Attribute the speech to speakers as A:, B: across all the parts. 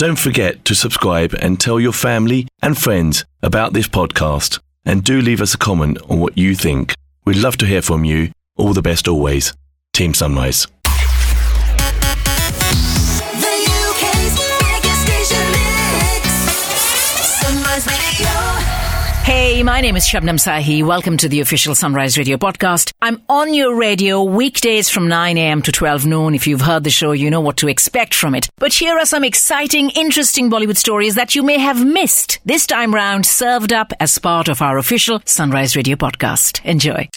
A: Don't forget to subscribe and tell your family and friends about this podcast. And do leave us a comment on what you think. We'd love to hear from you. All the best always. Team Sunrise.
B: The UK's biggest station. Sunrise Radio.
C: Hey, my name is Shabnam Sahi. Welcome to the official Sunrise Radio podcast. I'm on your radio weekdays from 9 a.m. to 12 noon. If you've heard the show, you know what to expect from it. But here are some exciting, interesting Bollywood stories that you may have missed this time round, served up as part of our official Sunrise Radio podcast. Enjoy.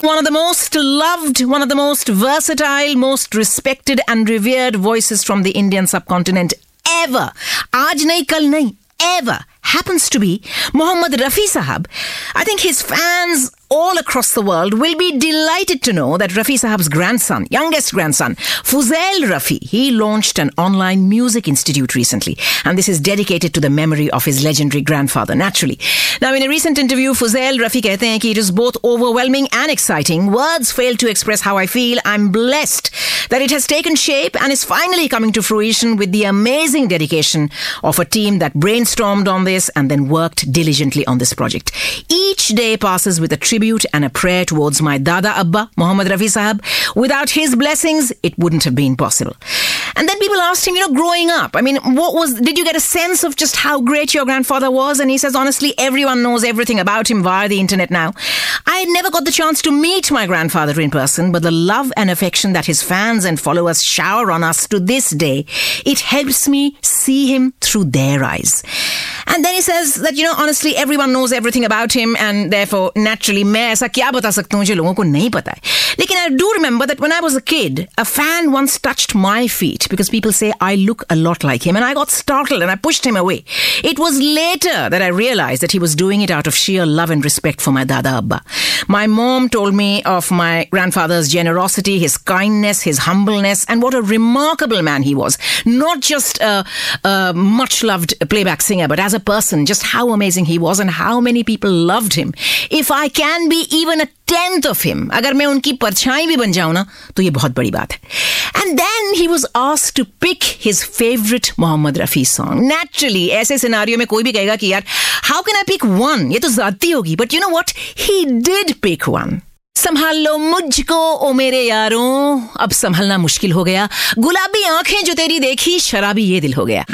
C: One of the most loved, one of the most versatile, most respected and revered voices from the Indian subcontinent ever. Aaj nahi, kal nahi, ever happens to be Muhammad Rafi Sahab. I think his fans all across the world will be delighted to know that Rafi Sahab's grandson, youngest grandson, Fuzail Rafi, he launched an online music institute recently. And this is dedicated to the memory of his legendary grandfather, naturally. Now, in a recent interview, Fuzail Rafi कहते हैं कि it is both overwhelming and exciting. Words fail to express how I feel. I'm blessed that it has taken shape and is finally coming to fruition with the amazing dedication of a team that brainstormed on this and then worked diligently on this project. Each day passes with a tribute and a prayer towards my Dada Abba, Muhammad Rafi Sahab. Without his blessings, it wouldn't have been possible. And then people asked him, you know, growing up, I mean, what was, did you get a sense of just how great your grandfather was? And he says, honestly, everyone knows everything about him via the internet now. I had never got the chance to meet my grandfather in person, but the love and affection that his fans and followers shower on us to this day, it helps me see him through their eyes. And then he says that, you know, honestly, everyone knows everything about him and therefore, naturally, मैं ऐसा क्या बता सकता हूँ जो लोगों को नहीं पता है लेकिन I do remember that when I was a kid, a fan once touched my feet because people say I look a lot like him and I got startled and I pushed him away. It was later that I realized that he was doing it out of sheer love and respect for my Dada Abba. My mom told me of my grandfather's generosity, his kindness, his humbleness, and what a remarkable man he was. Not just a, a much loved playback singer, but as a person, just how amazing he was and how many people loved him. If I can be even a tenth of him, अगर मैं उनकी परछाई भी बन जाऊं ना तो ये बहुत बड़ी बात है and then he was Asked to pick his favorite Mohammed Rafi song naturally ऐसे सिनारियो में कोई भी कहेगा कि यार how can I pick one ये तो ज्यादती होगी but you know what? He did pick one संभाल लो मुझको, ओ मेरे यारों। अब संभालना मुश्किल हो गया। गुलाबी आँखें जो तेरी देखी, शराबी ये दिल हो गया।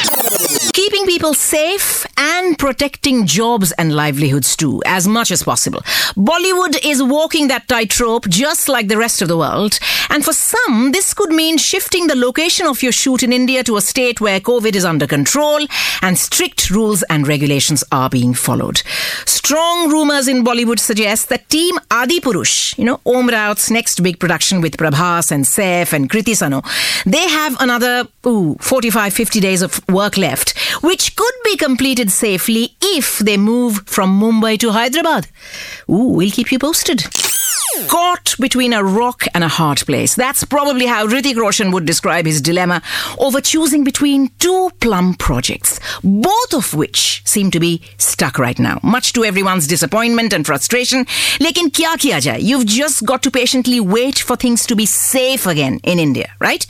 C: Keeping people safe and protecting jobs and livelihoods too, as much as possible. Bollywood is walking that tightrope just like the rest of the world. And for some, this could mean shifting the location of your shoot in India to a state where COVID is under control and strict rules and regulations are being followed. Strong rumors in Bollywood suggest that Team Adi Purush, you know, Om next big production with Prabhas and Saif and Kriti Sanon, they have another ooh, 45, 50 days of work left, which could be completed safely if they move from Mumbai to Hyderabad. Ooh, we'll keep you posted. Caught between a rock and a hard place. That's probably how Hrithik Roshan would describe his dilemma over choosing between two plum projects, both of which seem to be stuck right now, much to everyone's disappointment and frustration. Lekin kya kiya jaye? You've just got to patiently wait for things to be safe again in India, right?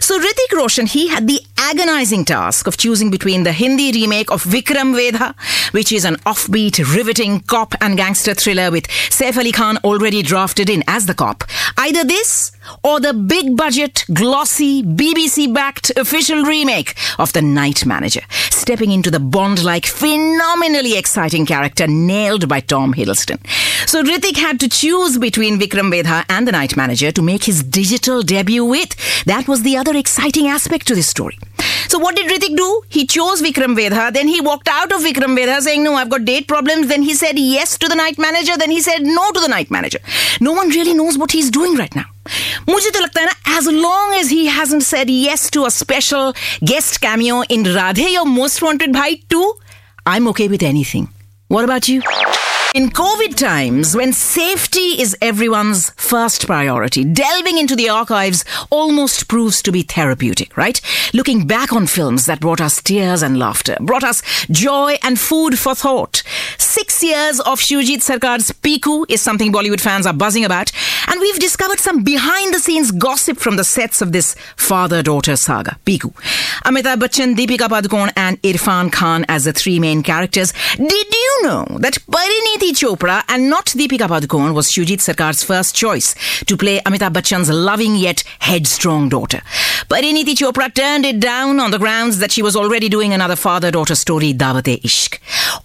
C: So Hrithik Roshan, he had the agonizing task of choosing between the Hindi remake of Vikram Vedha, which is an offbeat, riveting cop and gangster thriller with Saif Ali Khan already drafted in as the cop, Either this or the big budget, glossy, BBC backed official remake of The Night Manager, stepping into the Bond like, phenomenally exciting character nailed by Tom Hiddleston. So Hrithik had to choose between Vikram Vedha and The Night Manager to make his digital debut with. That was the other exciting aspect to this story. So what did Hrithik do? He chose Vikram Vedha. Then he walked out of Vikram Vedha saying, no, I've got date problems. Then he said yes to the night manager. Then he said no to the night manager. No one really knows what he's doing right now. मुझे तो लगता है ना as long as he said said yes to a special guest cameo in Radhe your most Wanted, भाई too I am okay with anything. What about you in COVID times, when safety is everyone's first priority, delving into the archives almost proves to be therapeutic, right? Looking back on films that brought us tears and laughter, brought us joy and food for thought. Six years of Shoojit Sircar's Piku is something Bollywood fans are buzzing about, and we've discovered some behind the scenes gossip from the sets of this father daughter saga, Piku. Amitabh Bachchan, Deepika Padukone, and Irfan Khan as the three main characters. Did you know that Parineeti Chopra and not Deepika Padukone was Shoojit Sircar's first choice to play Amitabh Bachchan's loving yet headstrong daughter? Parineeti Chopra turned it down on the grounds that she was already doing another father daughter story, Daawat-e-Ishq.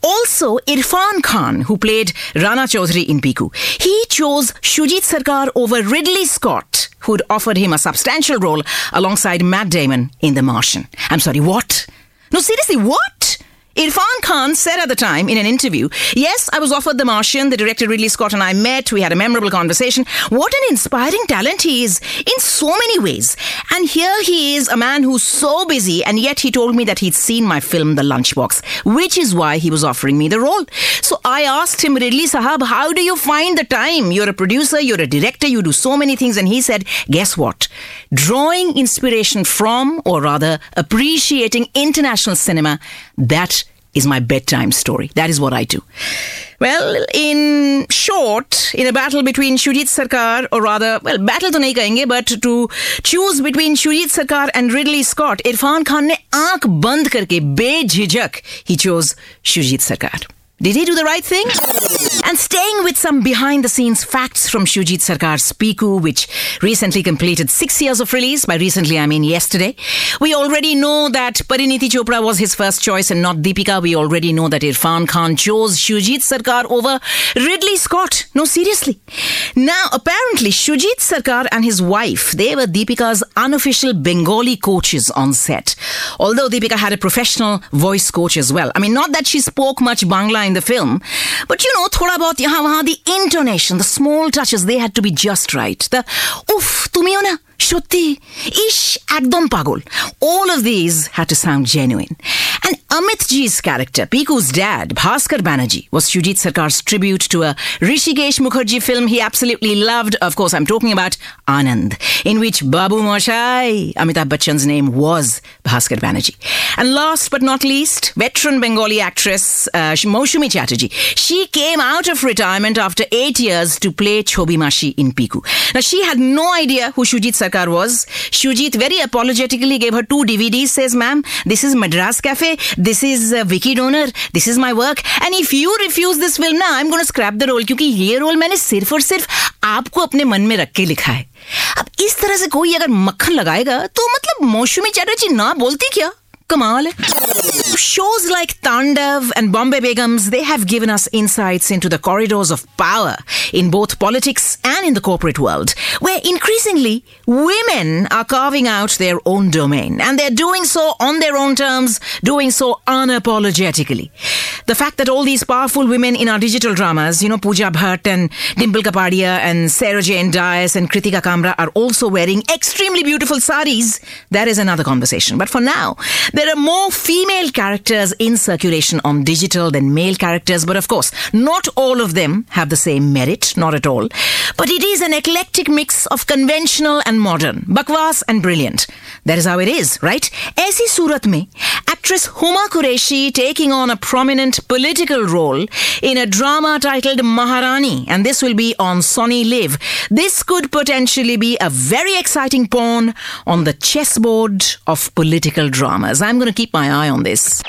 C: Also, Irfan Khan, who played Rana Chaudhary in Piku, he chose Shoojit Sircar over Ridley Scott, who'd offered him a substantial role alongside Matt Damon in The Martian. I'm sorry, what? No, seriously, what? Irfan Khan said at the time in an interview, Yes, I was offered The Martian. The director Ridley Scott and I met. We had a memorable conversation. What an inspiring talent he is in so many ways. And here he is, a man who's so busy, and yet he told me that he'd seen my film, The Lunchbox, which is why he was offering me the role. So I asked him, Ridley Sahab, how do you find the time? You're a producer, you're a director, you do so many things. And he said, Guess what? Drawing inspiration from, or rather appreciating international cinema, that is my bedtime story. That is what I do. Well, in short, in a battle between Shoojit Sircar, or rather, well, battle to nahi but to choose between Shoojit Sircar and Ridley Scott, Irfan Khan ne aankh band karke bejhijak he chose Shoojit Sircar. Did he do the right thing? And staying with some behind the scenes facts from Shoojit Sircar's Piku, which recently completed six years of release. By recently, I mean yesterday. We already know that Parineeti Chopra was his first choice and not Deepika. We already know that Irfan Khan chose Shoojit Sircar over Ridley Scott. No, seriously. Now, apparently, Shoojit Sircar and his wife, they were Deepika's unofficial Bengali coaches on set. Although Deepika had a professional voice coach as well. I mean, not that she spoke much Bangla in the film, but you know, thoda bahut yahan wahan, the intonation, the small touches, they had to be just right. The uff, tumiyo na, সত্যি is একদম পাগল all of these had to sound genuine And Amit Ji's character, Piku's dad, Bhaskar Banerjee, was Shoojit Sircar's tribute to a Hrishikesh Mukherjee film he absolutely loved. Of course, I'm talking about Anand, in which Babu Moshai, Amitabh Bachchan's name, was Bhaskar Banerjee. And last but not least, veteran Bengali actress uh, Moushumi Chatterjee. She came out of retirement after eight years to play Chobi Mashi in Piku. Now, she had no idea who Shoojit Sircar was. Shujit very apologetically gave her two DVDs, says, ma'am, this is Madras Cafe, this is uh, Vicky Donor, this is my work. And if you refuse this film now, I'm going to scrap the role क्योंकि ये role मैंने सिर्फ़ और सिर्फ़ आपको अपने मन में रख के लिखा है अब इस तरह से कोई अगर मक्खन लगाएगा तो मतलब मौसमी चैटर्जी ना बोलती क्या Kamal. Shows like Tandav and Bombay Begums, they have given us insights into the corridors of power in both politics and in the corporate world, where increasingly women are carving out their own domain and they're doing so on their own terms, doing so unapologetically the fact that all these powerful women in our digital dramas, you know, Pooja Bhatt and Dimple Kapadia and Sarah Jane Dias and Kritika Kamra are also wearing extremely beautiful saris, that is another conversation. But for now, there are more female characters in circulation on digital than male characters. But of course, not all of them have the same merit, not at all. But it is an eclectic mix of conventional and modern, bakwas and brilliant. That is how it is, right? Aisi Surat mein, actress Huma Qureshi taking on a prominent political role in a drama titled Maharani, and this will be on SonyLIV. This could potentially be a very exciting pawn on the chessboard of political dramas. I'm going to keep my eye on this.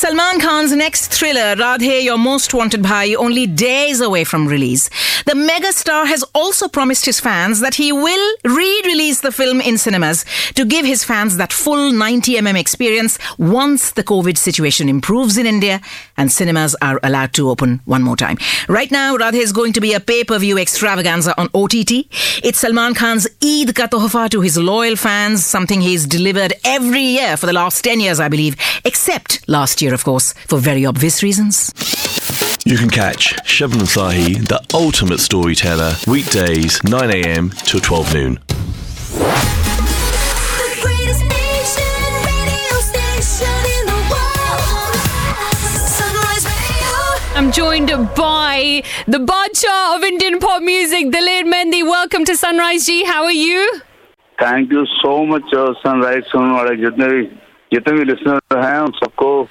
C: Salman Khan's next thriller, Radhe Your Most Wanted Bhai, only days away from release. The megastar has also promised his fans that he will re-release the film in cinemas to give his fans that full 90mm experience once the COVID situation improves in India and cinemas are allowed to open one more time. Right now, Radhe is going to be a pay-per-view extravaganza on OTT. It's Salman Khan's Eid ka tohfa to his loyal fans, something he's delivered every year for the last 10 years, I believe, except last year, of course, for very obvious reasons.
A: You can catch Shabnam Sahi, the ultimate storyteller, weekdays 9am till 12 noon.
D: I'm joined by the Badshah of Indian pop music, Daler Mehndi. Welcome to Sunrise G. How are you?
E: Thank you so much, uh, Sunrise सुनने jitne जितने भी जितने भी listener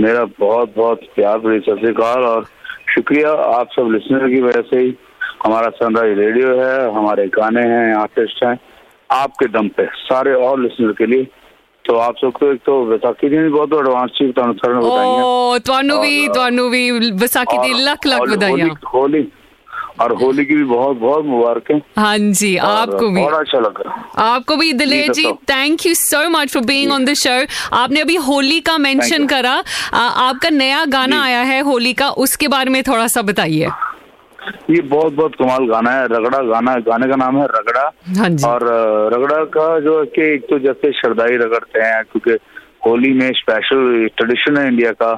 E: मेरा बहुत बहुत प्यार भरी सत श्रीकाल और शुक्रिया आप सब लिसनर की वजह से ही हमारा सनराइज रेडियो है हमारे गाने हैं आर्टिस्ट हैं आपके दम पे सारे और लिसनर के लिए तो आप सबको एक तो विसाखी दी बहुत एडवांस चीज ਤੁਹਾਨੂੰ ਸਾਰਿਆਂ ਨੂੰ ਬਤਾਈਆਂ
D: ਓ ਤੁਹਾਨੂੰ ਵੀ
E: ਔਰ-
D: ਤੁਹਾਨੂੰ ਵੀ ਵਿਸਾਖੀ ਦੀ
E: और-
D: ਲੱਖ ਲੱਖ
E: और
D: ਵਧਾਈਆਂ
E: होली- होली और होली की भी बहुत बहुत मुबारक। है
D: हाँ जी आपको भी।
E: बहुत अच्छा लगा।
D: आपको भी Daler
E: ji
D: thank you so much for being on the show आपने अभी होली का मेंशन करा। आ, आपका नया गाना आया है होली का उसके बारे में थोड़ा सा बताइए।
E: ये बहुत बहुत कमाल गाना है रगड़ा गाना गाने का नाम है रगड़ा।
D: हाँ जी।
E: और रगड़ा का जो है कि एक तो जैसे शरदाई रगड़ते हैं क्योंकि होली में स्पेशल ट्रेडिशन है इंडिया का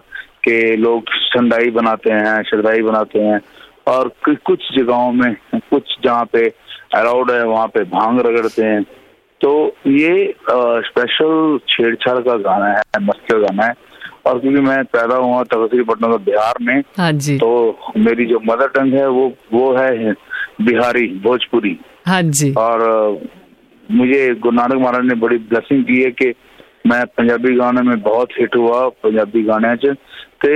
E: कि लोग ठंडाई बनाते हैं शरदाई बनाते हैं। और कुछ जगहों में कुछ जहाँ पे अलाउड है वहाँ पे भाँग रगड़ते हैं। तो ये स्पेशल छेड़छाड़ का गाना है मस्त का गाना है। और क्योंकि मैं पैदा हुआ तहसीलपट्टनम बिहार में
D: हाँ जी।
E: तो मेरी जो मदर टंग है वो वो है बिहारी भोजपुरी।
D: हाँ जी।
E: और मुझे गुरु नानक महाराज ने बड़ी ब्लेसिंग की है कि मैं पंजाबी गाने में बहुत हिट हुआ पंजाबी गाने च। तो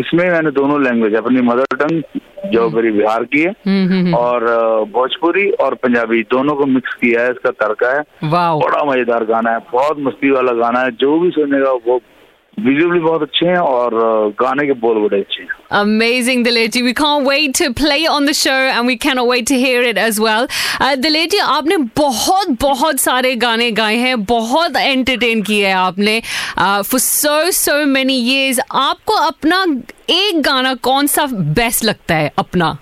E: इसमें मैंने दोनों लैंग्वेज अपनी मदर टंग जो मेरी बिहार की है।
D: हम्म हम्म हम्म।
E: और भोजपुरी और पंजाबी दोनों को मिक्स किया है इसका तड़का है। बड़ा मज़ेदार गाना है बहुत मस्ती वाला गाना है जो भी सुनेगा वो विजुअली बहुत अच्छे हैं और गाने के बोल बड़े अच्छे हैं।
D: Amazing, Dileji. We can't wait to play on the show and we cannot wait to hear it as well. Uh, Dileji, आपने बहुत बहुत सारे गाने गाए हैं। बहुत एंटरटेन किया है आपने। For so so many years आपको अपना एक गाना कौन सा बेस्ट लगता है? अपना।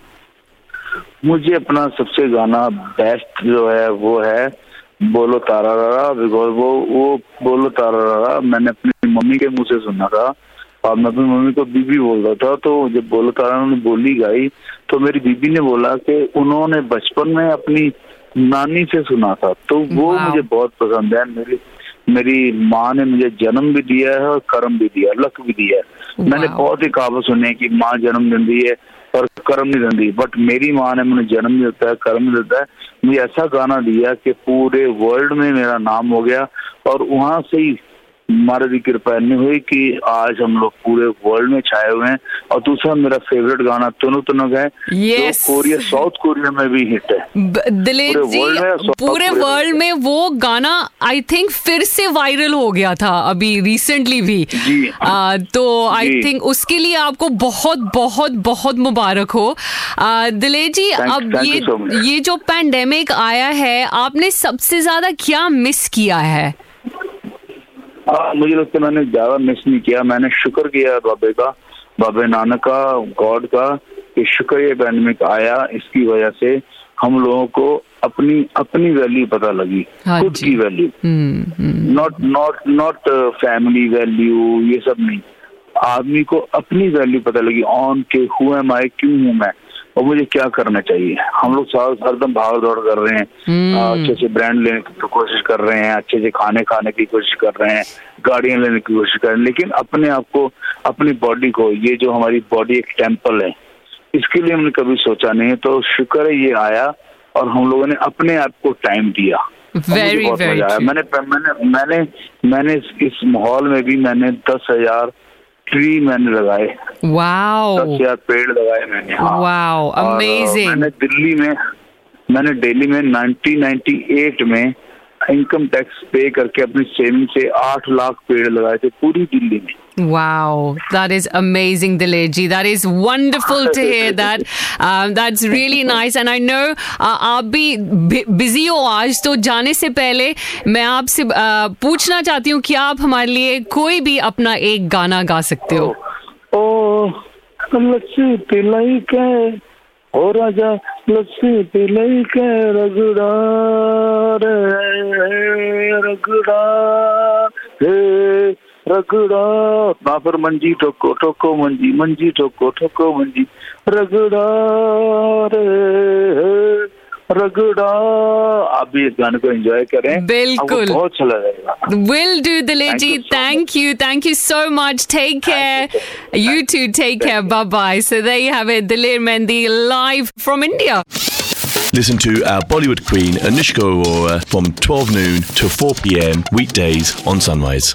E: मुझे अपना सबसे गाना बेस्ट जो है वो है बोलो तारा रारा बिकॉज़ वो वो बोलो तारा रारा मैंने अपनी मम्मी के मुँह से सुना था। और मैं अपनी मम्मी को बीबी बोल रहा था तो जब बोलो तारा उन्होंने बोली गाई तो मेरी बीबी ने बोला कि उन्होंने बचपन में अपनी नानी से सुना था। तो वो मुझे बहुत पसंद है। मेरी मेरी माँ ने मुझे जन्म भी दिया है और कर्म भी दिया लक भी दिया है। मैंने बहुत ही कहावत सुनी कि माँ जन्म देती है और कर्म नहीं देती। बट मेरी माँ ने मुझे जन्म भी देता है कर्म भी देता है। मुझे ऐसा गाना दिया कि पूरे वर्ल्ड में मेरा नाम हो गया और वहाँ से ही हमारे की कृपा नहीं हुई कि आज हम लोग पूरे वर्ल्ड में छाए हुए हैं। और दूसरा मेरा फेवरेट गाना तुनु तुनुक है
D: Yes.
E: जो कोरिया साउथ कोरिया में भी हिट है।
D: दिलीप जी पूरे वर्ल्ड में वो गाना आई थिंक फिर से वायरल हो गया था अभी रिसेंटली भी।
E: जी।
D: आ, तो आई थिंक उसके लिए आपको बहुत बहुत बहुत मुबारक हो। दिलीप जी
E: Thank-
D: अब
E: thank
D: ये
E: so
D: ये जो पैंडेमिक आया है आपने सबसे ज़्यादा क्या मिस किया है?
E: हाँ, मुझे लगता है मैंने ज़्यादा मिस नहीं किया। मैंने शुक्र किया बाबे का बाबे नानक का गॉड का कि शुक्र ये पैंडमिक आया। इसकी वजह से हम लोगों को अपनी अपनी वैल्यू पता लगी।
D: हाँ
E: खुद की
D: value
E: not not not family value ये सब नहीं। आदमी को अपनी वैल्यू पता लगी। ऑन के हु एम आई क्यों हूँ मैं? और मुझे क्या करना चाहिए? हम लोग सारा हरदम भाग दौड़ कर रहे हैं।
D: हम्म।
E: अच्छे से ब्रांड लेने की कोशिश कर रहे हैं अच्छे से खाने खाने की कोशिश कर रहे हैं गाड़ियाँ लेने की कोशिश कर रहे हैं। लेकिन अपने आप को अपनी बॉडी को ये जो हमारी बॉडी एक टेंपल है इसके लिए हमने कभी सोचा नहीं तो शुक्र है ये आया और हम लोगों ने अपने आप को टाइम दिया। मैंने मैंने मैंने मैंने इस माहौल में भी मैंने दस हज़ार ट्री मैंने लगाए। दस
D: वाओ
E: हज़ार पेड़ लगाए मैंने हाँ।
D: अमेजिंग
E: मैंने दिल्ली में मैंने दिल्ली में 1998 में इनकम टैक्स पे करके अपनी सेविंग से आठ लाख पेड़ लगाए थे पूरी दिल्ली में।
D: Wow, that is amazing, Dileji. That is wonderful to hear that. Um, that's really nice. And I know uh, आप भी बिज़ी हो आज तो जाने से पहले मैं आपसे uh, पूछना चाहती हूँ कि आप हमारे लिए कोई भी अपना एक गाना गा सकते हो
E: ओ लस्सी पिलाई के ओ राजा लस्सी पिलाई के रगड़ा रे रगड़ा रे ਰਗੜਾ ਨਾ ਫਿਰ ਮੰਜੀ ਟੋਕੋ ਟੋਕੋ ਮੰਜੀ ਮੰਜੀ ਟੋਕੋ ਟੋਕੋ
D: ਮੰਜੀ
E: ਰਗੜਾ ਰੇ Bilkul.
D: We'll do
E: the lady.
D: Thank, you. Thank you so much. Take care.
E: You,
D: too, take care. Bye bye. So there you have it. Daler Mehndi live from India.
A: Listen to our Bollywood queen, Anushka Arora, from 12 noon to 4 p.m. weekdays on Sunrise.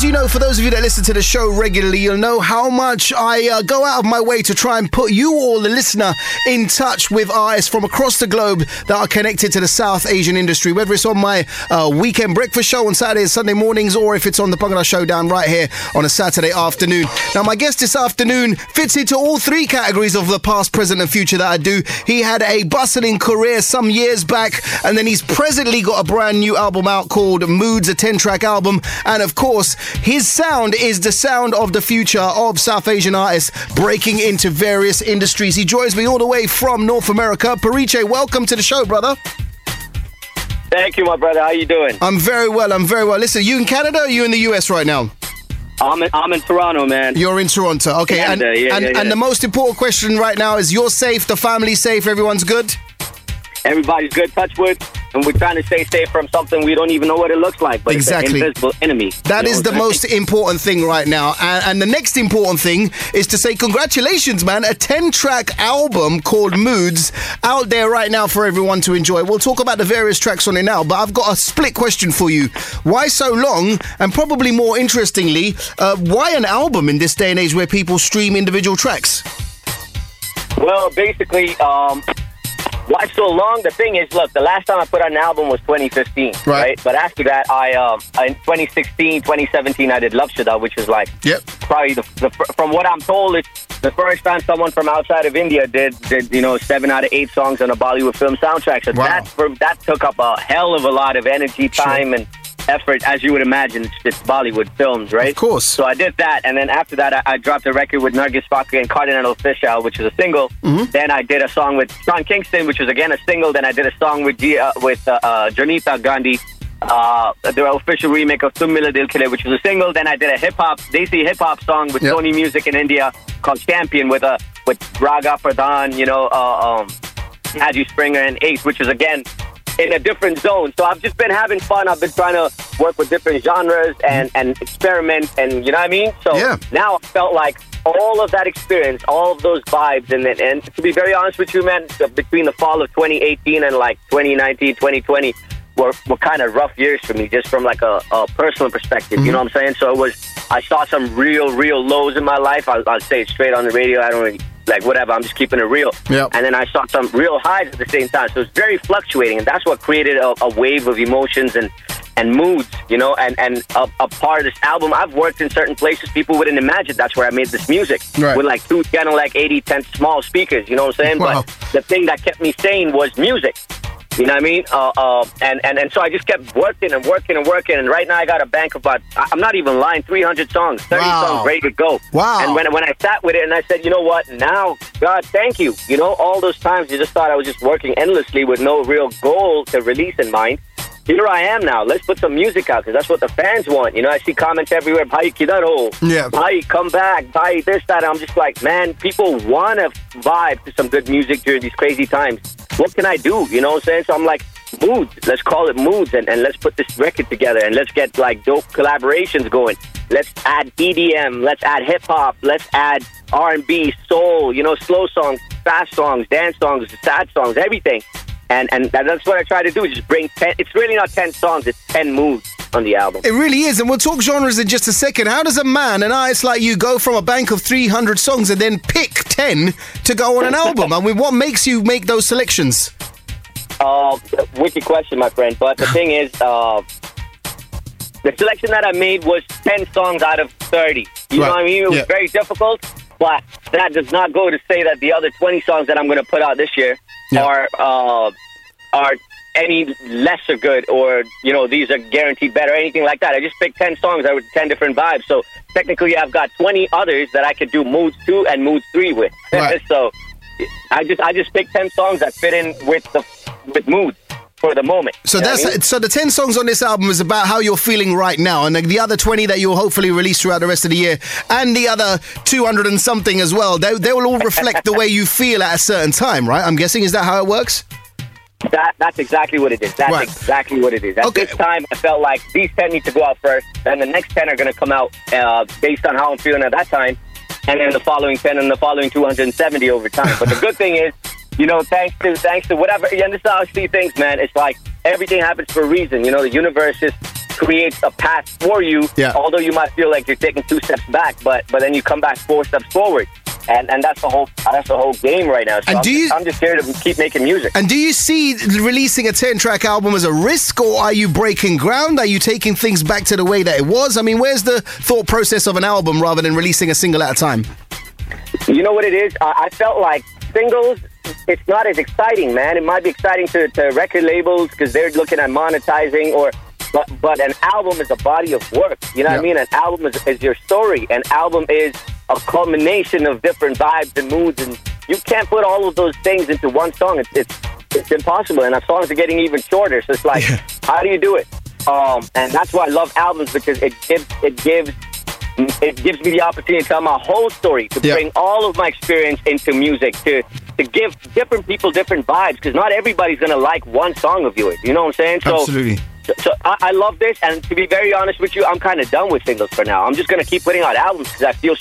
F: As you know, for those of you that listen to the show regularly, you'll know how much I uh, go out of my way to try and put you all, the listener, in touch with artists from across the globe that are connected to the South Asian industry, whether it's on my uh, weekend breakfast show on Saturdays, Sunday mornings, or if it's on the Bhangra Showdown right here on a Saturday afternoon. Now, my guest this afternoon fits into all three categories of the past, present, and future that I do. He had a bustling career some years back, and then he's presently got a brand new album out called Moodz, a 10 track album. And of course, his sound is the sound of the future of South Asian artists breaking into various industries. He joins me all the way from North America. Parichay, welcome to the show, brother.
G: Thank you, my brother. How you doing?
F: I'm very well, I'm very well. Listen, you in Canada or you in the US right now?
G: I'm in, I'm in Toronto, man.
F: You're in Toronto. Okay, and,
G: yeah,
F: and,
G: yeah,
F: and the most important question right now is you're safe, the family's safe, everyone's good?
G: Everybody's good. Touch wood. And we're trying to stay safe from something we don't even know what it looks like, but
F: Exactly.
G: it's an invisible enemy.
F: That
G: You
F: is the most important thing right now. And, and the next important thing is to say congratulations, man. A 10 track album called Moodz out there right now for everyone to enjoy. We'll talk about the various tracks on it now, but I've got a split question for you. Why so long? And probably more interestingly, uh, why an album in this day and age where people stream individual tracks?
G: Well, basically, um, why so long? The thing is, look, the last time I put out an album was 2015,
F: Right.
G: right? But after that, I um, in 2016, 2017, I did Loveshhuda, which was like
F: Yep.
G: probably the, the from what I'm told, it's the first time someone from outside of India did did you know seven out of eight songs on a Bollywood film soundtrack. So
F: Wow.
G: that that took up a hell of a lot of energy, time, and effort, as you would imagine. It's, it's Bollywood films, right?
F: Of course.
G: So I did that, and then after that, I, I dropped a record with Nargis Fakhri and Cardinal Official, which was a single.
F: Mm-hmm.
G: Then I did a song with Sean Kingston, which was again a single. Then I did a song with G, uh, with uh, uh, Jonita Gandhi. Uh, the official remake of Tum Mile Dil Khile, which was a single. Then I did a hip hop, Desi hip hop song with
F: Yep.
G: Sony Music in India called Champion with a with Raga Pradhan, you know, uh, um, Haji Springer and Ace, which is again in a different zone. So I've just been having fun. I've been trying to work with different genres and, and experiment and you know what I mean? So
F: Yeah.
G: now I felt like all of that experience, all of those vibes and then and to be very honest with you, man, between the fall of 2018 and like 2019, 2020 were, were kind of rough years for me just from like a, a personal perspective. You mm-hmm. know what I'm saying? So it was I saw some real, real lows in my life. I'll, I'll say it straight on the radio. I don't really like whatever. I'm just keeping it real.
F: Yep.
G: And then I saw some real highs at the same time. So it's very fluctuating, and that's what created a, a wave of emotions and and moods, you know. And and a, a part of this album, I've worked in certain places people wouldn't imagine. That's where I made this music
F: Right.
G: with like two kind of like 80, 10 small speakers. You know what I'm saying?
F: Wow.
G: But the thing that kept me sane was music. You know what I mean? Uh, uh, and, and, and so I just kept working and working and working. And right now I got a bank of about, I'm not even lying, 300 songs, 30
F: Wow.
G: songs ready to go.
F: Wow.
G: And when, when I sat with it and I said, you know what, now, God, thank you. You know, all those times you just thought I was just working endlessly with no real goal to release in mind. Here I am now. Let's put some music out because that's what the fans want. You know, I see comments everywhere. Bhai kidhar ho?
F: Yeah.
G: Bhai, come back. Bhai, this, that. I'm just like, man, people want to vibe to some good music during these crazy times. What can I do? You know what I'm saying? So I'm like, moods. Let's call it moods and, and let's put this record together and let's get like dope collaborations going. Let's add EDM. Let's add hip hop. Let's add R&B, soul, you know, slow songs, fast songs, dance songs, sad songs, everything. And and that's what I try to do. Just bring ten. It's really not ten songs. It's ten moods on the album.
F: It really is, and we'll talk genres in just a second. How does a man, an artist like you, go from a bank of 300 songs and then pick 10 to go on an album? I mean, what makes you make those selections?
G: Uh, wicked question, my friend. But the thing is, uh, the selection that I made was 10 songs out of 30. You
F: Right.
G: know what I mean? It was
F: Yeah.
G: very difficult, but that does not go to say that the other 20 songs that I'm going to put out this year
F: Yeah.
G: are uh, are any lesser good or, you know, these are guaranteed better anything like that. I just picked 10 songs that were 10 different vibes. So technically, I've got 20 others that I could do moods 2 and moods 3 with.
F: Right.
G: so I just I just picked 10 songs that fit in with the with moods for the moment.
F: So
G: You know
F: that's
G: I mean?
F: so the ten songs on this album is about how you're feeling right now, and the, the other twenty that you'll hopefully release throughout the rest of the year, and the other two hundred and something as well. They they will all reflect the way you feel at a certain time, right? I'm guessing is that how it works?
G: That, that's exactly what it is. That's
F: Right.
G: exactly what it is. At
F: Okay.
G: this time, I felt like these 10 need to go out first, and the next 10 are going to come out uh, based on how I'm feeling at that time, and then the following 10 and the following 270 over time. But the good thing is, you know, thanks to thanks to whatever, and this is how I see things, man. It's like everything happens for a reason. You know, the universe just creates a path for you.
F: Yeah.
G: Although you might feel like you're taking two steps back, but but then you come back four steps forward. And, and that's the whole that's the whole game right now. So
F: And
G: I'm,
F: do
G: just,
F: you-
G: I'm just here to keep making music.
F: And do you see releasing a 10 track album as a risk, or are you breaking ground? Are you taking things back to the way that it was? I mean, where's the thought process of an album rather than releasing a single at a time?
G: You know what it is? I, I felt like singles, it's not as exciting, man. It might be exciting to, to record labels because they're looking at monetizing or. But, but an album is a body of work. You know what I mean? An album is, is your story. An album is a culmination of different vibes and moods, and you can't put all of those things into one song. It's it's, it's impossible, and our songs are getting even shorter. So it's like, how do you do it? Um, and that's why I love albums because it gives it gives it gives me the opportunity to tell my whole story, to
F: Yeah.
G: bring all of my experience into music, to to give different people different vibes, because not everybody's gonna like one song of yours. You know what I'm saying? So,
F: Absolutely.
G: So, so I, I love this, and to be very honest with you, I'm kind of done with singles for now. I'm just gonna keep putting out albums because I feel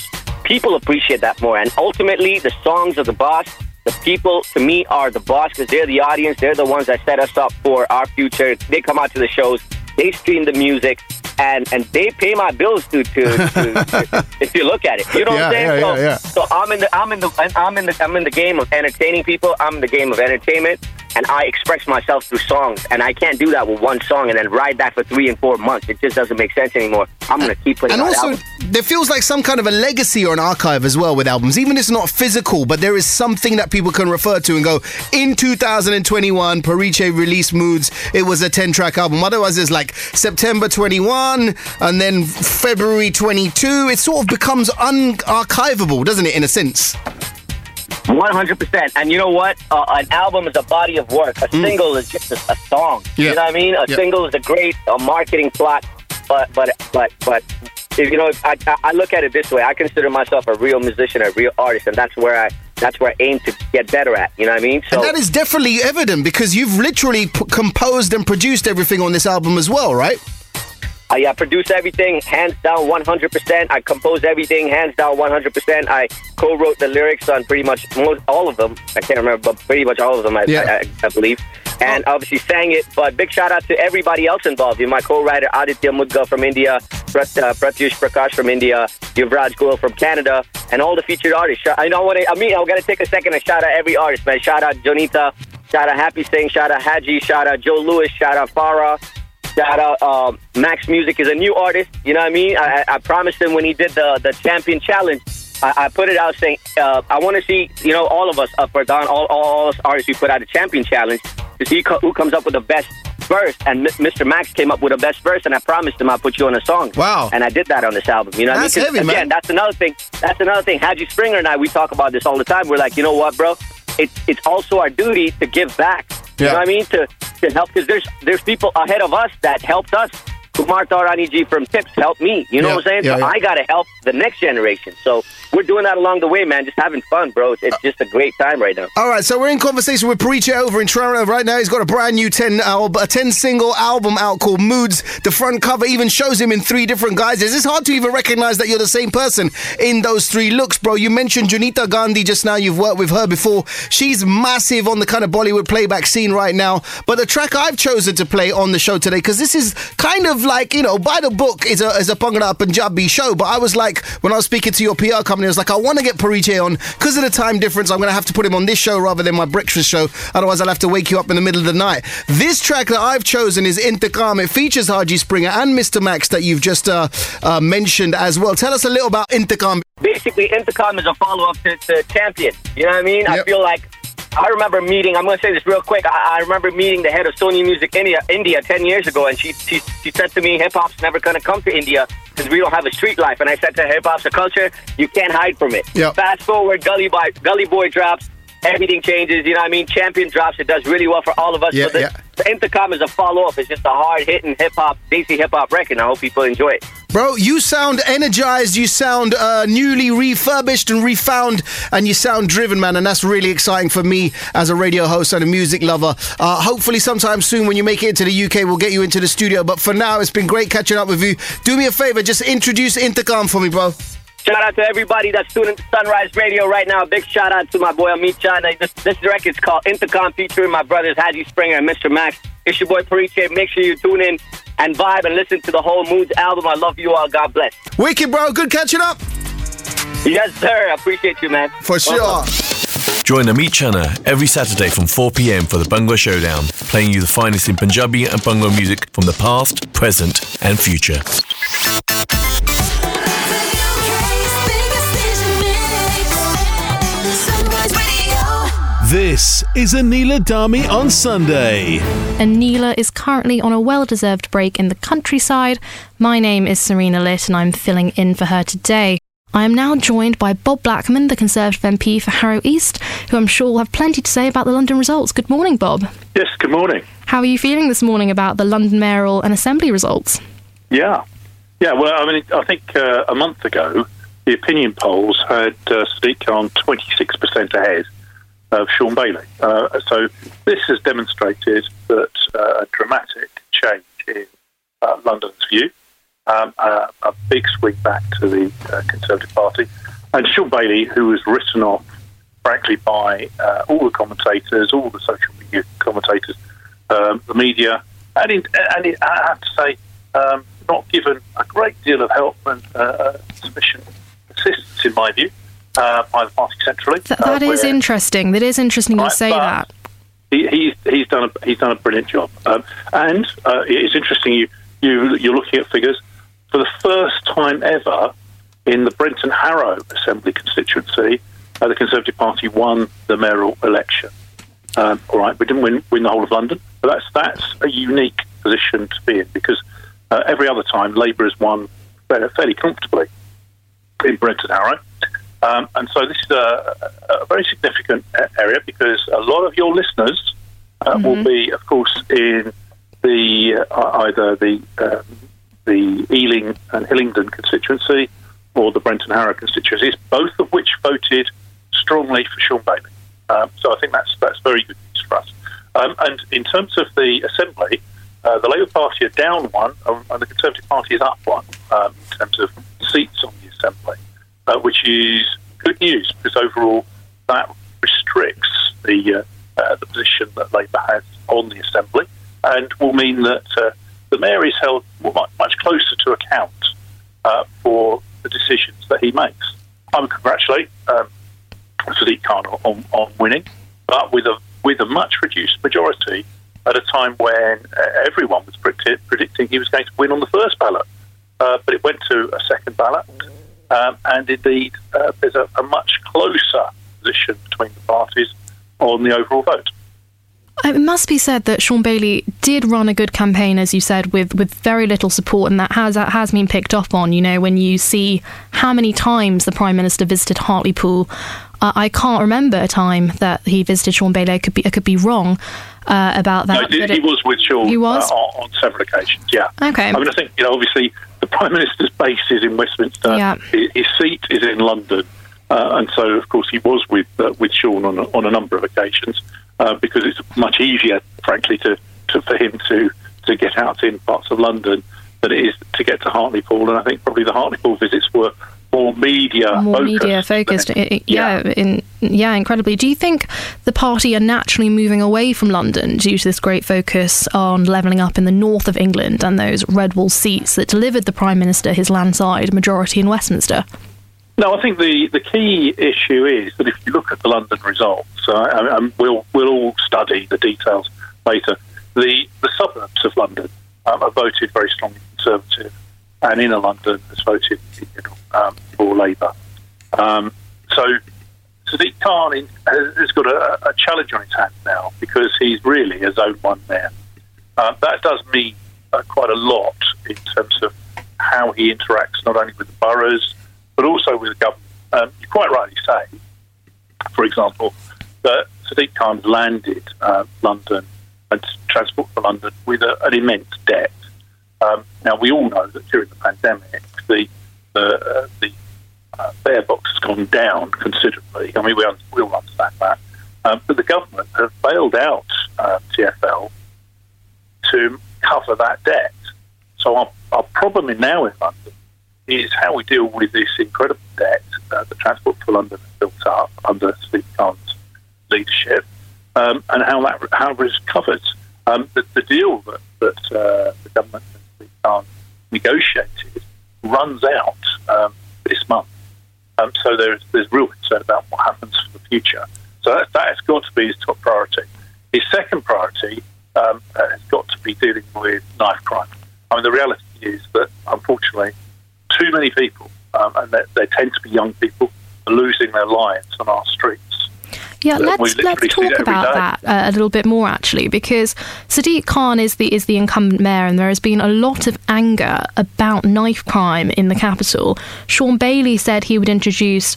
G: people appreciate that more, and ultimately, the songs of the boss. The people, to me, are the boss because they're the audience. They're the ones that set us up for our future. They come out to the shows, they stream the music, and and they pay my bills to to, to if you look at it. You know what I'm
F: Yeah,
G: saying?
F: yeah,
G: so,
F: yeah, yeah.
G: so I'm in the I'm in the I'm in the I'm in the game of entertaining people. I'm in the game of entertainment, and I express myself through songs. And I can't do that with one song and then ride that for three and four months. It just doesn't make sense anymore. I'm gonna keep putting
F: And also,
G: albums.
F: there feels like some kind of a legacy or an archive as well with albums. Even if it's not physical, but there is something that people can refer to and go, in 2021, Parichay released Moodz. It was a 10 track album. Otherwise, it's like September 21 and then February 22. It sort of becomes unarchivable, doesn't it, in a sense?
G: One hundred percent. And you know what? Uh, an album is a body of work. A single is just a, a song.
F: Mm. Yeah.
G: You know what I mean? A
F: Yeah.
G: single is a great uh marketing plot. But but but but if, you know, I, I- I look at it this way. I consider myself a real musician, a real artist, and that's where I that's where I aim to get better at. You know what I mean? So
F: And that is definitely evident because you've literally p- composed and produced everything on this album as well, right?
G: I uh, produce everything hands down 100%. I compose everything hands down 100%. I co-wrote the lyrics on pretty much most, all of them. I can't remember, but pretty much all of them, I,
F: Yeah.
G: I, I believe. And obviously sang it. But big shout out to everybody else involved. You my co-writer Aditya Mudga from India, Prat, uh, Pratyush Prakash from India, Yuvraj Goel from Canada, and all the featured artists. I know what I, I mean. I'm gonna take a second and shout out every artist, man. Shout out Jonita, shout out Happy Singh, shout out Haji, shout out Joe Lewis, shout out Farah. Shout out um, Max Music is a new artist. You know what I mean? I, I promised him when he did the the champion challenge. I, I put it out saying uh, I want to see you know all of us up for Don all all us artists who put out a champion challenge to see co- who comes up with the best verse. And M- Mr. Max came up with the best verse, and I promised him I'll put you on a song.
F: Wow.
G: And I did that on this album. You know what
F: That's
G: I mean?
F: heavy, man.
G: again, that's another thing. That's another thing. Haji Springer and I we talk about this all the time. We're like, you know what, bro? It's it's also our duty to give back. You
F: Yeah.
G: know what I mean? To to help because there's there's people ahead of us that helped us. Kumar Taurani ji from Tips helped me. You know
F: Yeah,
G: what I'm saying?
F: yeah,
G: so
F: yeah.
G: I got to help the next generation. So we're doing that along the way, man. Just having fun, bro. It's, it's just a great time right now.
F: All right, so we're in conversation with Parichay over in Toronto right now. He's got a brand new 10 album, a 10 single album out called Moodz. The front cover even shows him in three different guises. It's hard to even recognize that you're the same person in those three looks, bro. You mentioned Jonita Gandhi just now. You've worked with her before. She's massive on the kind of Bollywood playback scene right now. But the track I've chosen to play on the show today, because this is kind of like, you know, by the book is a is a Bhangra Punjabi show, but I was like, when I was speaking to your PR company, I was like, I want to get Parichay on because of the time difference. I'm going to have to put him on this show rather than my breakfast show. Otherwise, I'll have to wake you up in the middle of the night. This track that I've chosen is Intikam. It features Haji Springer and Mr. Max that you've just uh, uh, mentioned as well. Tell us a little about Intikam.
G: basically Intikam is a follow up to, to Champion. You know what I mean? I feel like I remember meeting. I'm going to say this real quick. I, I remember meeting the head of Sony Music India, India, ten years ago, and she she, she said to me, "Hip hop's never going to come to India because we don't have a street life." And I said to her, "Hip hop's a culture. You can't hide from it."
F: Yep.
G: Fast forward, Gully Boy, Gully Boy drops. Everything changes, you know what I mean? Champion drops, it does really well for all of us.
F: Yeah,
G: so the,
F: yeah.
G: The Intikam is a follow up. It's just a hard hitting hip hop, Desi hip hop record. I hope people enjoy it.
F: Bro, you sound energized, you sound uh, newly refurbished and refound, and you sound driven, man, and that's really exciting for me as a radio host and a music lover. Uh, hopefully, sometime soon when you make it into the UK, we'll get you into the studio. But for now, it's been great catching up with you. Do me a favor, just introduce Intikam for me, bro.
G: Shout out to everybody that's tuning to Sunrise Radio right now. Big shout out to my boy Amit Chan. This, this record's called Intikam featuring my brothers Haji Springer and Mr. Max. It's your boy Parichay. Make sure you tune in and vibe and listen to the whole Moodz album. I love you all. God bless.
F: Wicked, bro. Good catching up.
G: Yes, sir. I appreciate you, man.
F: For sure.
G: Welcome.
A: Join Ameet Chana every Saturday from 4 pm for the Bhangra Showdown, playing you the finest in Punjabi and Bhangra music from the past, present, and future.
H: This is Anila Dhami on Sunday.
I: Anila is currently on a well deserved break in the countryside. My name is Serena Lit and I'm filling in for her today. I am now joined by Bob Blackman, the Conservative MP for Harrow East, who I'm sure will have plenty to say about the London results. Good morning, Bob.
J: Yes, good morning.
I: How are you feeling this morning about the London mayoral and assembly results?
J: Yeah. Yeah, well, I mean, I think uh, a month ago, the opinion polls had uh, Sadiq Khan 26% ahead of Shaun Bailey. Uh, so this has demonstrated that uh, a dramatic change in uh, London's view, um, uh, a big swing back to the uh, Conservative Party. And Shaun Bailey, who was written off, frankly, by uh, all the commentators, all the social media commentators, um, the media, and, in, and in, I have to say, um, not given a great deal of help and sufficient assistance, in my view, uh, by the party centrally.
I: Th-
J: uh,
I: that is
J: where-
I: interesting. That is interesting you
J: Right,
I: say that.
J: he, he's he's done a he's done a brilliant job. Um, and uh, it's interesting you you you're looking at figures for the first time ever in the Brent and Harrow Assembly constituency. Uh, the Conservative Party won the mayoral election. Um, all right, we didn't win win the whole of London, but that's that's a unique position to be in because uh, every other time Labour has won fairly, fairly comfortably in Brent and Harrow. Um, and so this is a, a very significant area because a lot of your listeners uh, will be, of course, in the uh, either the um, the Ealing and Hillingdon constituency or the Brent and Harrow constituencies, both of which voted strongly for Shaun Bailey. Um, so I think that's that's very good news for us. Um, and in terms of the assembly, uh, the Labour Party are down one, and the Conservative Party is up one um, in terms of seats on the assembly, uh, which is good news because overall that restricts the uh, uh, the position that Labour has on the assembly, and will mean that uh, the mayor is held much, closer to account uh, for the decisions that he makes. I would congratulate um, Sadiq Khan on, on winning, but with a with a much reduced majority at a time when everyone was predict- predicting he was going to win on the first ballot. Uh, but it went to a second ballot, um, and indeed uh, there's a, a much closer position between the parties on the overall vote.
I: It must be said that Shaun Bailey did run a good campaign, as you said, with, with very little support, and that has that has been picked up on. You know, when you see how many times the Prime Minister visited Hartlepool, uh, I can't remember a time that he visited Shaun Bailey. I could be I could be wrong uh, about that.
J: he,
I: but
J: he was with Shaun
I: He was?
J: Uh, on, on several occasions. Yeah.
I: Okay.
J: I mean, I think you know, obviously, the Prime Minister's base is in Westminster.
I: Yeah.
J: His, his seat is in London, uh, and so of course he was with uh, with Shaun on a, on a number of occasions uh, because it's much easier, frankly, to, to for him to to get out in parts of London than it is to get to Hartlepool. And I think probably the Hartlepool visits were more media
I: more
J: focused.
I: media focused.
J: Yeah.
I: yeah, in, yeah, incredibly. Do you think the party are naturally moving away from London due to this great focus on levelling up in the north of England and those red wall seats that delivered the Prime Minister his landslide majority in Westminster?
J: No, I think the, the key issue is that if you look at the London results, uh, and, we'll we'll all study the details later. The the suburbs of London um, have voted very strongly Conservative, and inner London has voted um, for Labour. Um, so Sadiq Khan has, got a, a challenge on his hands now because he's really a zone one mayor. Uh, that does mean uh, quite a lot in terms of how he interacts not only with the boroughs but also with the government. Um, you quite rightly say, for example, that Sadiq Khan's landed uh, London and Transport for London with a, an immense debt. Um, now we all know that during the pandemic, the the, uh, the uh, box has gone down considerably. I mean, we, we all understand that. Um, but the government have bailed out uh, TFL to cover that debt. So our, our problem now in London is how we deal with this incredible debt uh, that Transport for London has built up under Sadiq Khan's leadership, um, and how that how it is covered. Um, the, the deal that, that uh, the government and Sadiq Khan negotiated runs out um, this month. Um, so there's there's real concern about what happens for the future. So that, that has got to be his top priority. His second priority um, has got to be dealing with knife crime. I mean, the reality is that unfortunately, too many people, um, and they, they tend to be young people, are losing their lives on our streets.
I: Yeah,
J: Uh,
I: let's let's talk about
J: day.
I: that uh, a little bit more actually, because Sadiq Khan is the is the incumbent mayor, and there has been a lot of anger about knife crime in the capital. Shaun Bailey said he would introduce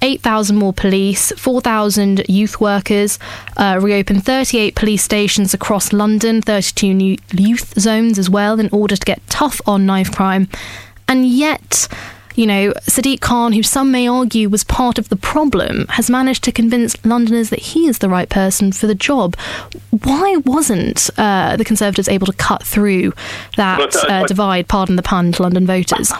I: eight thousand more police, four thousand youth workers, uh, reopen thirty eight police stations across London, thirty two new youth zones as well, in order to get tough on knife crime, and yet you know, Sadiq Khan, who some may argue was part of the problem, has managed to convince Londoners that he is the right person for the job. Why wasn't uh, the Conservatives able to cut through that
J: But, uh,
I: uh, divide, pardon the pun, to London voters?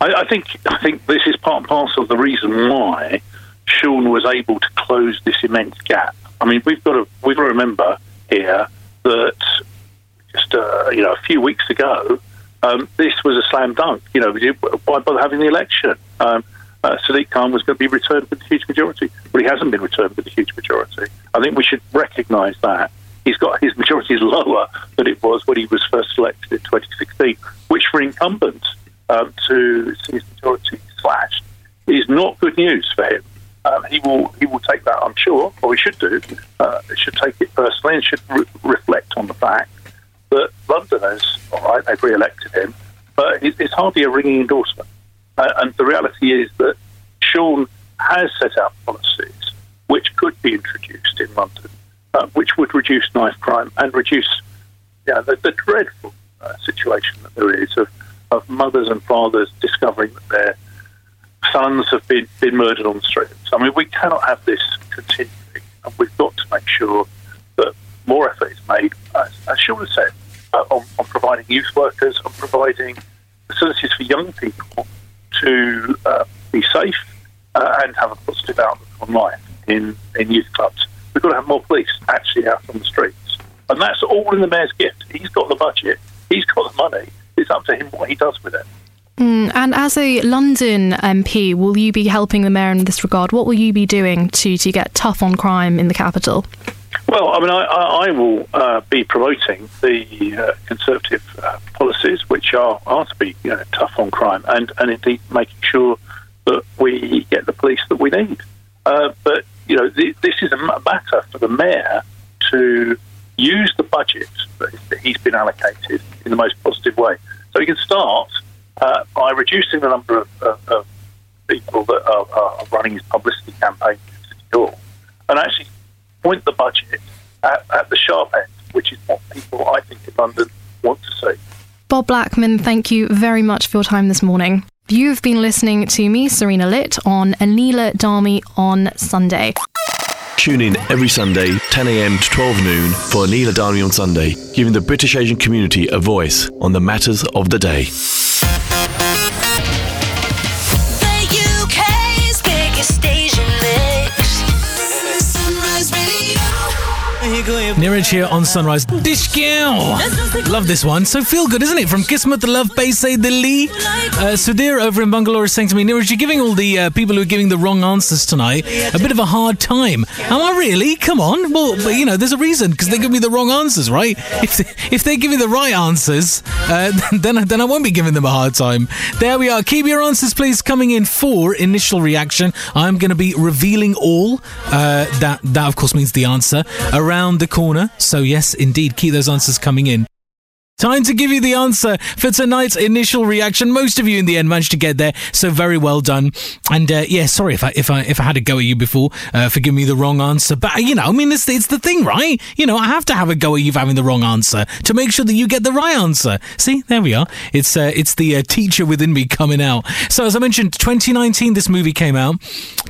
J: I, I think I think this is part and parcel of the reason why Shaun was able to close this immense gap. I mean, we've got to we've got to remember here that just uh, you know a few weeks ago, um, this was a slam dunk. You know, why bother having the election? Um, uh, Sadiq Khan was going to be returned with a huge majority, but he hasn't been returned with a huge majority. I think we should recognise that he's got his majority is lower than it was when he was first elected in 2016, which for incumbents um, to see his majority slashed is not good news for him. Um, he will he will take that, I'm sure, or he should do. Uh, should take it personally and should re- reflect on the fact Londoners, right, they've re-elected him, but it's hardly a ringing endorsement. Uh, and the reality is that Shaun has set out policies which could be introduced in London, uh, which would reduce knife crime and reduce yeah, the, the dreadful uh, situation that there is of, of mothers and fathers discovering that their sons have been, been murdered on the streets. I mean, we cannot have this continuing, and we've got to make sure that more effort is made, as, as Shaun has said, uh, on, on providing youth workers, on providing facilities for young people to uh, be safe uh, and have a positive outlook on life in, in youth clubs. We've got to have more police actually out on the streets. And that's all in the mayor's gift. He's got the budget, he's got the money. It's up to him what he does with it.
I: Mm, and as a London MP, will you be helping the mayor in this regard? What will you be doing to, to get tough on crime in the capital?
J: Well, I mean, I, I, will uh, be promoting the uh, Conservative uh, policies, which are, are to be you know, tough on crime, and, and indeed making sure that we get the police that we need. Uh, but you know, th- this is a matter for the mayor to use the budget that he's been allocated in the most positive way. So he can start uh, by reducing the number of, of, of people that are, are running his publicity campaign Hall, and actually point the budget at, at the sharp end, which is what people, I think, in London want to see.
I: Bob Blackman, thank you very much for your time this morning. You've been listening to me, Serena Lit, on Anila Dhami on Sunday.
A: Tune in every Sunday, 10am to 12 noon for Anila Dhami on Sunday, giving the British Asian community a voice on the matters of the day.
K: Niraj here on Sunrise. Dishkau! Love this one. So feel good, isn't it? From Kismet the Love Paisa Dilli. Uh, Sudhir over in Bangalore is saying to me, Niraj, you're giving all the uh, people who are giving the wrong answers tonight a bit of a hard time. Am I really? Come on. Well, but, you know, there's a reason because they give me the wrong answers, right? If they, if they give me the right answers, uh, then then I won't be giving them a hard time. There we are. Keep your answers, please, coming in for initial reaction. I'm going to be revealing all. Uh, that that of course means the answer around the corner. So yes, indeed, keep those answers coming in. Time to give you the answer for tonight's initial reaction. Most of you in the end managed to get there, so very well done. And uh, yeah, sorry if I if I if I had a go at you before uh, for giving me the wrong answer, but you know, I mean, it's it's the thing, right? You know, I have to have a go at you for having the wrong answer to make sure that you get the right answer. See, there we are. It's uh, it's the uh, teacher within me coming out. So as I mentioned, 2019, this movie came out,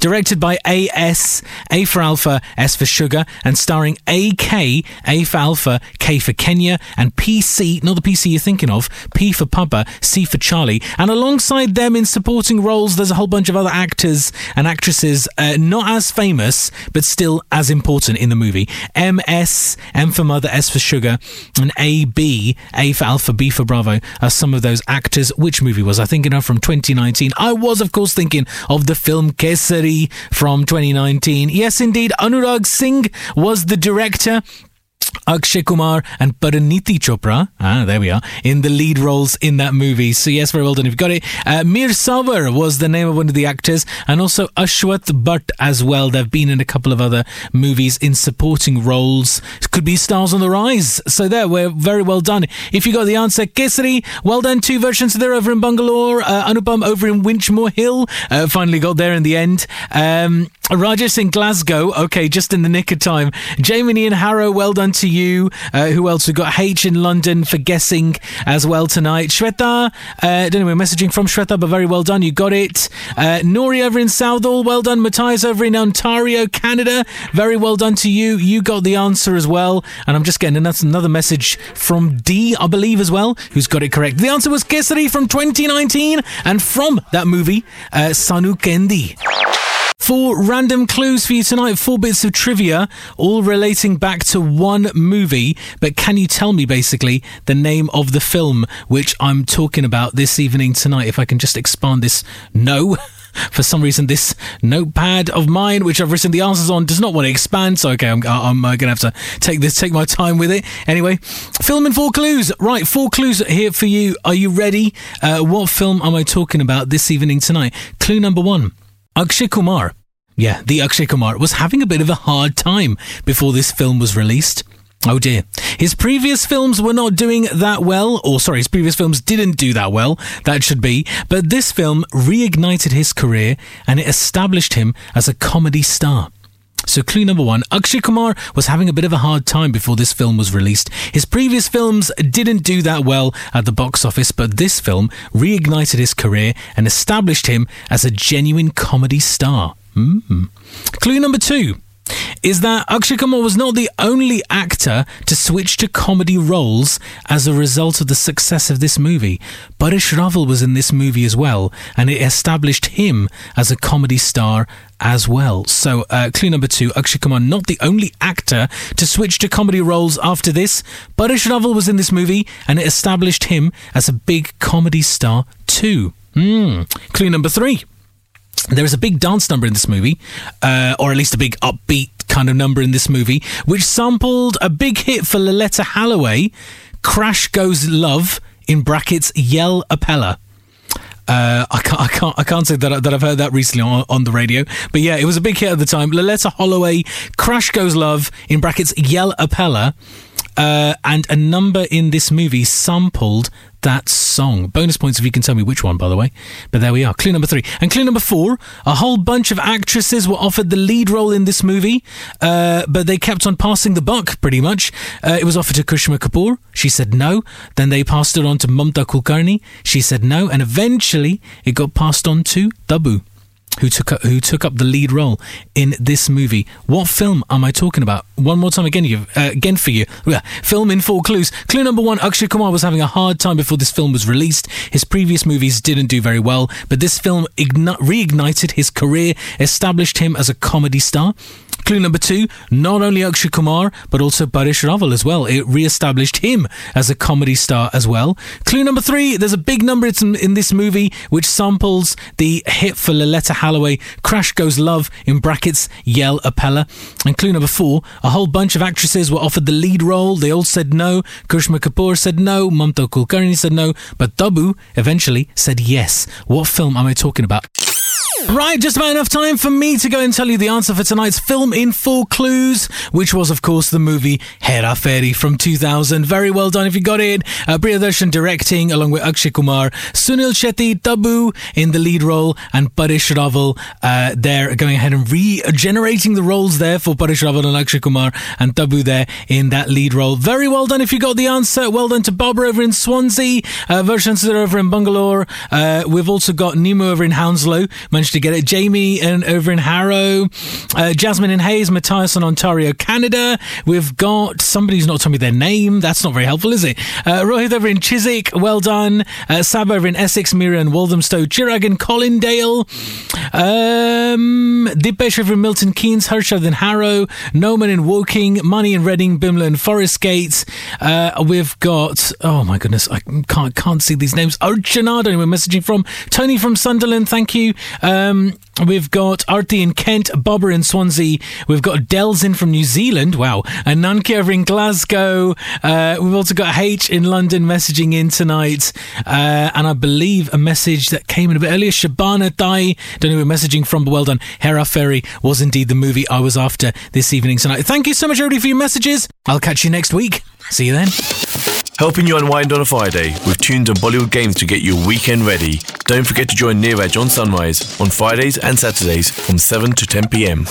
K: directed by A.S. A for Alpha, S for Sugar, and starring A.K. A for Alpha, K for Kenya, and P.C. Not the PC you're thinking of, P for Papa, C for Charlie. And alongside them in supporting roles, there's a whole bunch of other actors and actresses, uh, not as famous, but still as important in the movie. M S, M for Mother, S for Sugar, and A B, A for Alpha, B for Bravo are some of those actors. Which movie was I thinking of from 2019? I was, of course, thinking of the film Kesari from 2019. Yes, indeed, Anurag Singh was the director. Akshay Kumar and Parineeti Chopra, ah, there we are, in the lead roles in that movie. So yes, very well done. If You've got it. Uh, Mir Sarwar was the name of one of the actors, and also Ashwath Bhatt as well. They've been in a couple of other movies in supporting roles. Could be stars on the rise. So there, we're very well done. If you got the answer, Kesari, well done. Two versions there over in Bangalore. Uh, Anupam over in Winchmore Hill. Uh, finally got there in the end. Um, Rajesh in Glasgow. Okay, just in the nick of time. Jamie in Harrow, well done to you. Uh, who else? We've got H in London for guessing as well tonight. Shweta, uh, don't know, we're messaging from Shweta, but very well done. You got it. Uh, Nori over in Southall, well done. Matthias over in Ontario, Canada, very well done to you. You got the answer as well. And I'm just getting another, message from D, I believe, as well, who's got it correct. The answer was Kesari from 2019 and from that movie, uh, Sanu Kehndi. Four random clues for you tonight, four bits of trivia, all relating back to one movie. But can you tell me basically the name of the film which I'm talking about this evening tonight? If I can just expand this no. For some reason, this notepad of mine, which I've written the answers on, does not want to expand. So, okay, I'm, I'm uh, to have to take this, take my time with it. Anyway, film and four clues. Right, four clues here for you. Are you ready? Uh, what film am I talking about this evening tonight? Clue number one. Akshay Kumar, yeah, the Akshay Kumar, was having a bit of a hard time before this film was released. Oh dear. His previous films were not doing that well, or sorry, his previous films didn't do that well, that should be, but this film reignited his career and it established him as a comedy star. So, clue number one Akshay Kumar was having a bit of a hard time before this film was released. His previous films didn't do that well at the box office, but this film reignited his career and established him as a genuine comedy star. Mm. Clue number two is that Akshay Kumar was not the only actor to switch to comedy roles as a result of the success of this movie. Paresh Rawal was in this movie as well, and it established him as a comedy star as well. So, uh, clue number two Akshay Kumar, not the only actor to switch to comedy roles after this. Paresh Rawal was in this movie, and it established him as a big comedy star too. Mm. Clue number three. There is a big dance number in this movie, uh, or at least a big upbeat kind of number in this movie, which sampled a big hit for Loleatta Holloway, Crash Goes Love, in brackets, Yell Appella. Uh, I can't, I can't, I can't say that, I, that I've heard that recently on, on the radio, but yeah, it was a big hit at the time. Loleatta Holloway, Crash Goes Love, in brackets, Yell Appella, uh, and a number in this movie sampled that song. Bonus points if you can tell me which one, by the way. But there we are. Clue number three. And clue number four a whole bunch of actresses were offered the lead role in this movie, uh, but they kept on passing the buck pretty much. Uh, it was offered to Kushma Kapoor. She said no. Then they passed it on to Mamta Kulkarni. She said no. And eventually it got passed on to Tabu who took up, who took up the lead role in this movie. What film am I talking about? One more time again, you uh, again for you. Film in four clues. Clue number one: Akshay Kumar was having a hard time before this film was released. His previous movies didn't do very well, but this film igni- reignited his career, established him as a comedy star. Clue number two, not only Akshay Kumar, but also Paresh Rawal as well. It re-established him as a comedy star as well. Clue number three, there's a big number in, in this movie which samples the hit for Loleatta Holloway, Crash Goes Love, in brackets, Yell Appella. And clue number four, a whole bunch of actresses were offered the lead role. They all said no. Kushma Kapoor said no. Mamta Kulkarni said no. But Tabu eventually said yes. What film am I talking about? Right, just about enough time for me to go and tell you the answer for tonight's film in four clues, which was, of course, the movie Hera Pheri from 2000. Very well done if you got it. Uh, Priyadarshan directing, along with Akshay Kumar, Sunil Shetty, Tabu in the lead role, and Paresh Rawal uh, there going ahead and regenerating the roles there for Paresh Rawal and Akshay Kumar, and Tabu there in that lead role. Very well done if you got the answer. Well done to Barbara over in Swansea, uh, Vershan over in Bangalore. Uh, we've also got Nemo over in Hounslow. Managed to get it. Jamie and over in Harrow, uh, Jasmine in Hayes, Matthias in Ontario, Canada. We've got somebody who's not told me their name. That's not very helpful, is it? Uh, Rohit over in Chiswick, well done. Uh, Sab over in Essex, Mira in Walthamstow, Chirag in Colindale, um, Dipesh over in Milton Keynes, Harshad in Harrow, Noman in Woking, Money in Reading, Bimla in Forest Gate. Uh, we've got, oh my goodness, I can't, can't see these names. Archana, I don't know where messaging from. Tony from Sunderland, thank you. Um, we've got Artie in Kent, Bobber in Swansea. We've got Dells in from New Zealand. Wow. And Nanki over in Glasgow. Uh, we've also got H in London messaging in tonight. Uh, and I believe a message that came in a bit earlier. Shabana Dai. Don't know who we're messaging from, but well done. Hera Pheri was indeed the movie I was after this evening tonight. Thank you so much, everybody, for your messages. I'll catch you next week. See you then.
A: Helping you unwind on a Friday with tunes and Bollywood games to get your weekend ready. Don't forget to join Niraj on Sunrise on Fridays and Saturdays from 7 to 10 pm.